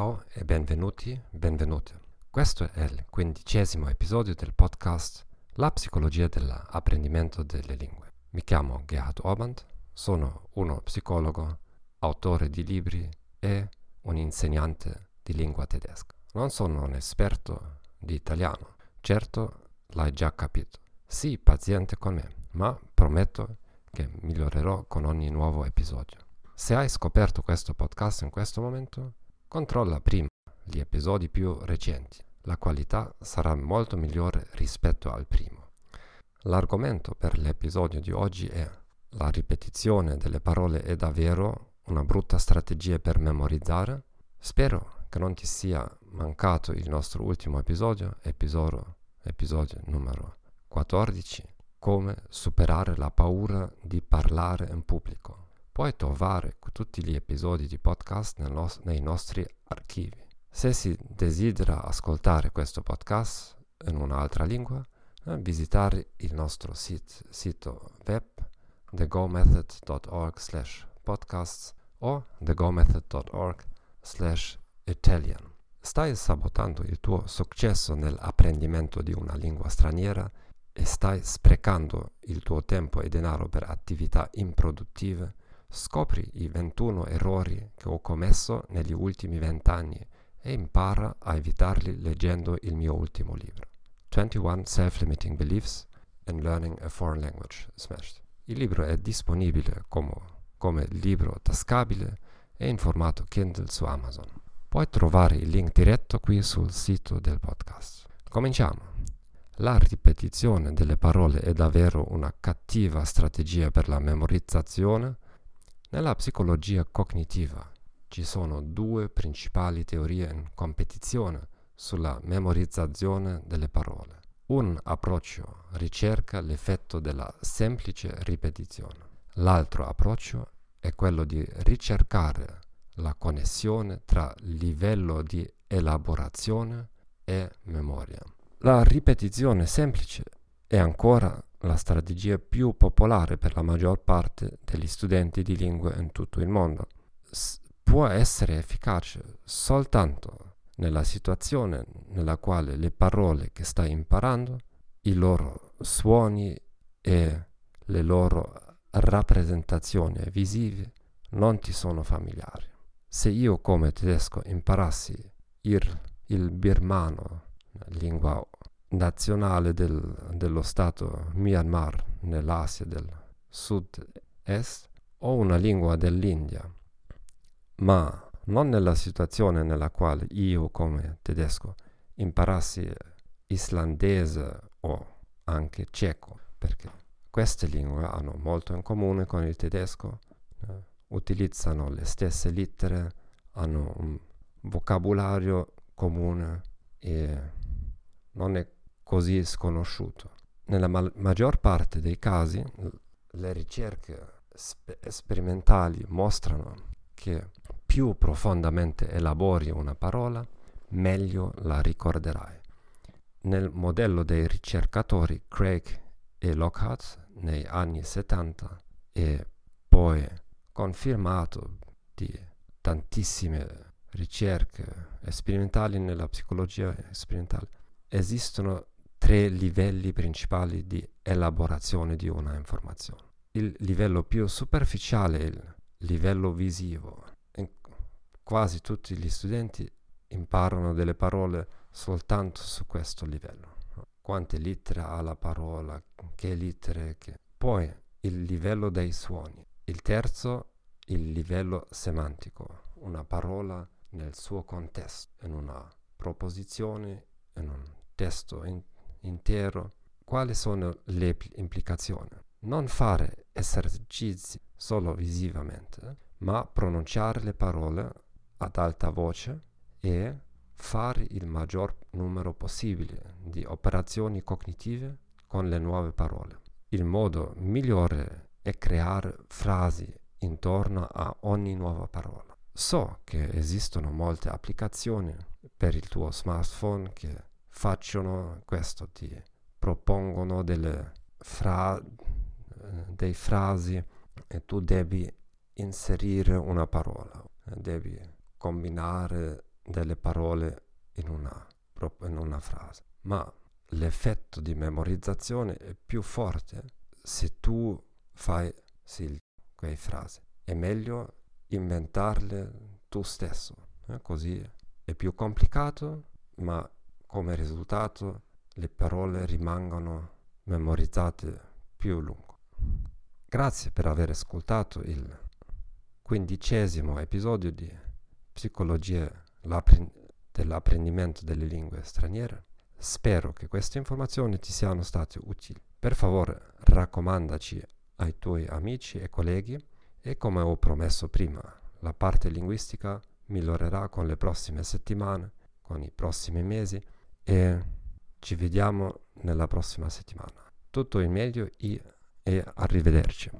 Ciao e benvenuti, benvenute. Questo è il quindicesimo episodio del podcast La psicologia dell'apprendimento delle lingue. Mi chiamo Gerhard Orband, sono uno psicologo, autore di libri e un insegnante di lingua tedesca. Non sono un esperto di italiano, certo l'hai già capito. Sii paziente con me, ma prometto che migliorerò con ogni nuovo episodio. Se hai scoperto questo podcast in questo momento, controlla prima gli episodi più recenti. La qualità sarà molto migliore rispetto al primo. L'argomento per l'episodio di oggi è la ripetizione delle parole è davvero una brutta strategia per memorizzare? Spero che non ti sia mancato il nostro ultimo episodio, episodio, episodio numero 14, come superare la paura di parlare in pubblico. Puoi trovare tutti gli episodi di podcast nei nostri archivi. Se si desidera ascoltare questo podcast in un'altra lingua, eh, visitare il nostro sit- sito web thegomethod.org slash podcasts o thegomethod.org slash Italian. Stai sabotando il tuo successo nell'apprendimento di una lingua straniera e stai sprecando il tuo tempo e denaro per attività improduttive, scopri i 21 errori che ho commesso negli ultimi 20 anni e impara a evitarli leggendo il mio ultimo libro. 21 Self-Limiting Beliefs and Learning a Foreign Language Smashed. Il libro è disponibile come, come libro tascabile e in formato Kindle su Amazon. Puoi trovare il link diretto qui sul sito del podcast. Cominciamo. La ripetizione delle parole è davvero una cattiva strategia per la memorizzazione? Nella psicologia cognitiva ci sono due principali teorie in competizione sulla memorizzazione delle parole. Un approccio ricerca l'effetto della semplice ripetizione. L'altro approccio è quello di ricercare la connessione tra livello di elaborazione e memoria. La ripetizione semplice è ancora la strategia più popolare per la maggior parte degli studenti di lingue in tutto il mondo. S- può essere efficace soltanto nella situazione nella quale le parole che stai imparando, i loro suoni e le loro rappresentazioni visive non ti sono familiari. Se io come tedesco imparassi il, il birmano, lingua nazionale del, dello stato Myanmar nell'Asia del sud-est, o una lingua dell'India, ma non nella situazione nella quale io come tedesco imparassi islandese o anche ceco, perché queste lingue hanno molto in comune con il tedesco, eh, utilizzano le stesse lettere, hanno un vocabolario comune e non è così sconosciuto. Nella ma- maggior parte dei casi le ricerche spe- sperimentali mostrano che più profondamente elabori una parola, meglio la ricorderai. Nel modello dei ricercatori Craig e Lockhart negli anni 70 e poi confermato di tantissime ricerche sperimentali nella psicologia sperimentale, esistono tre livelli principali di elaborazione di una informazione. Il livello più superficiale è il livello visivo, quasi tutti gli studenti imparano delle parole soltanto su questo livello. Quante lettere ha la parola, che lettere, che... Poi il livello dei suoni. Il terzo, il livello semantico. Una parola nel suo contesto, in una proposizione, in un testo in- intero. Quali sono le implicazioni? Non fare esercizi solo visivamente, ma pronunciare le parole ad alta voce e fare il maggior numero possibile di operazioni cognitive con le nuove parole. Il modo migliore è creare frasi intorno a ogni nuova parola. So che esistono molte applicazioni per il tuo smartphone che facciano questo, ti propongono delle fra- eh, dei frasi e tu devi inserire una parola, devi combinare delle parole in una, in una frase, ma l'effetto di memorizzazione è più forte se tu fai sì, quelle frasi. È meglio inventarle tu stesso, eh? così è più complicato, ma come risultato le parole rimangono memorizzate più a lungo. Grazie per aver ascoltato il quindicesimo episodio di Psicologia dell'apprendimento delle lingue straniere. Spero che queste informazioni ti siano state utili. Per favore raccomandaci ai tuoi amici e colleghi e come ho promesso prima, la parte linguistica migliorerà con le prossime settimane, con i prossimi mesi e ci vediamo nella prossima settimana. Tutto il meglio e arrivederci.